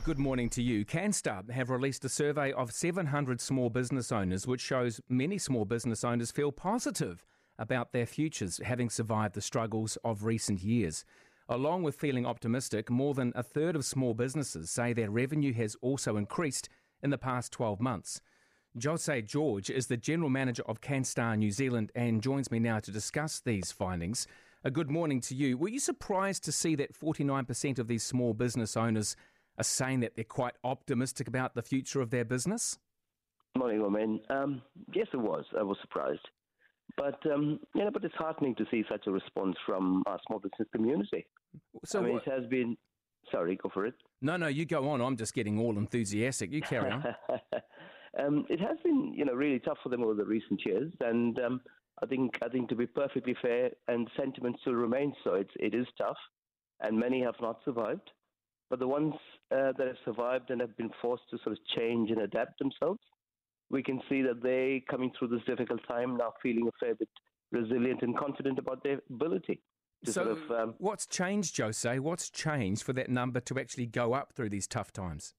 Dave, good morning to you. CanStar have released a survey of 700 small business owners, which shows many small business owners feel positive about their futures, having survived the struggles of recent years. Along with feeling optimistic, more than a third of small businesses say their revenue has also increased in the past 12 months. Jose George is the General Manager of CanStar New Zealand and joins me now to discuss these findings. A good morning to you. Were you surprised to see that 49% of these small business owners are saying that they're quite optimistic about the future of their business? Morning, Romain. Um, yes, it was. I was surprised. But, um, you know, but it's heartening to see such a response from our small business community. So I mean, what, it has been. Sorry, go for it. No, no, you go on. I'm just getting all enthusiastic. You carry on. um, it has been, you know, really tough for them over the recent years, and um, I think, I think to be perfectly fair, and sentiment still remains so. It's, it is tough, and many have not survived. But the ones uh, that have survived and have been forced to sort of change and adapt themselves, we can see that they coming through this difficult time now feeling a fair bit resilient and confident about their ability. so, sort of, um, what's changed, Jose? What's changed for that number to actually go up through these tough times?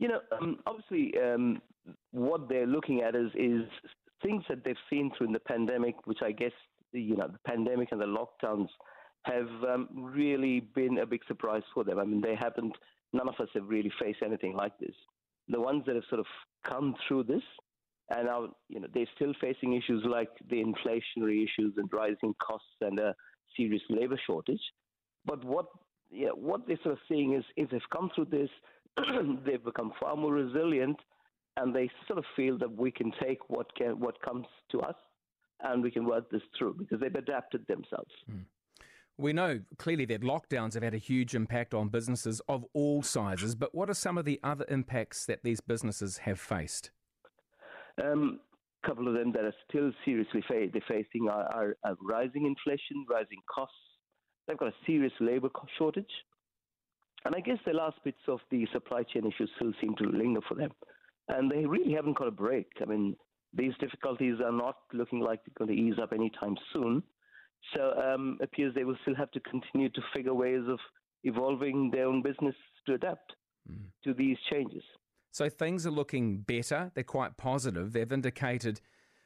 You know, um, obviously, um, what they're looking at is is things that they've seen through in the pandemic, which I guess you know the pandemic and the lockdowns have um, really been a big surprise for them. I mean, they haven't, none of us have really faced anything like this. The ones that have sort of come through this and now, you know, they're still facing issues like the inflationary issues and rising costs and a serious labor shortage. But what, yeah, what they're sort of seeing is, is they've come through this, they've become far more resilient, and they sort of feel that we can take what can, what comes to us and we can work this through because they've adapted themselves. Mm. We know clearly that lockdowns have had a huge impact on businesses of all sizes, but what are some of the other impacts that these businesses have faced? Um, a couple of them that are still seriously fa- they're facing are, are, are, rising inflation, rising costs. They've got a serious labour shortage. And I guess the last bits of the supply chain issues still seem to linger for them. And they really haven't got a break. I mean, these difficulties are not looking like they're going to ease up anytime soon. Um, appears they will still have to continue to figure ways of evolving their own business to adapt mm. to these changes. So things are looking better. They're quite positive. They've indicated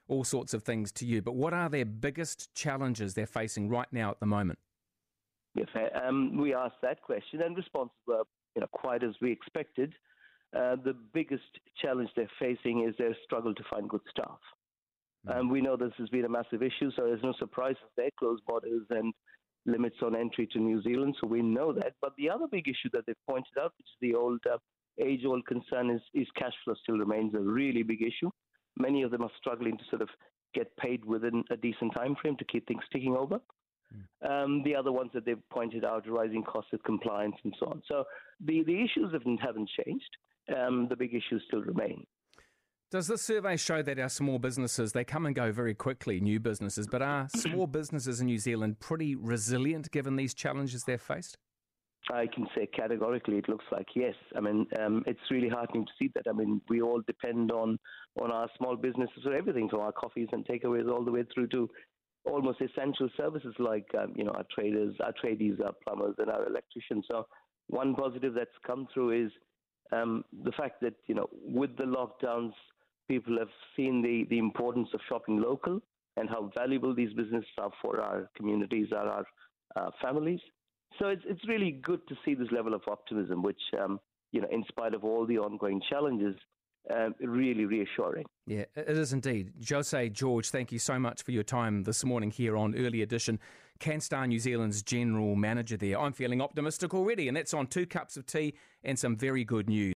all sorts of things to you. But what are their biggest challenges they're facing right now at the moment? Yes, um, we asked that question, and responses were you know, quite as we expected. Uh, the biggest challenge they're facing is their struggle to find good staff. Um, we know this has been a massive issue, so there's no surprise that they closed borders and limits on entry to New Zealand, so we know that. But the other big issue that they've pointed out, which is the old uh, age-old concern, is, is cash flow still remains a really big issue. Many of them are struggling to sort of get paid within a decent time frame to keep things ticking over. Mm. Um, the other ones that they've pointed out, rising costs of compliance and so on. So the, the issues haven't, haven't changed. Um, the big issues still remain. Does this survey show that our small businesses, they come and go very quickly, new businesses, but are small businesses in New Zealand pretty resilient given these challenges they've faced? I can say categorically it looks like yes. I mean, um, it's really heartening to see that. I mean, we all depend on, on our small businesses for everything, from our coffees and takeaways all the way through to almost essential services like, um, you know, our traders, our tradies, our plumbers, and our electricians. So one positive that's come through is um, the fact that, you know, with the lockdowns, people have seen the, the importance of shopping local and how valuable these businesses are for our communities, our uh, families. So it's it's really good to see this level of optimism, which um, you know, in spite of all the ongoing challenges, uh, really reassuring. Yeah, it is indeed. Jose George, thank you so much for your time this morning here on Early Edition. CanStar New Zealand's general manager there. I'm feeling optimistic already, and that's on two cups of tea and some very good news.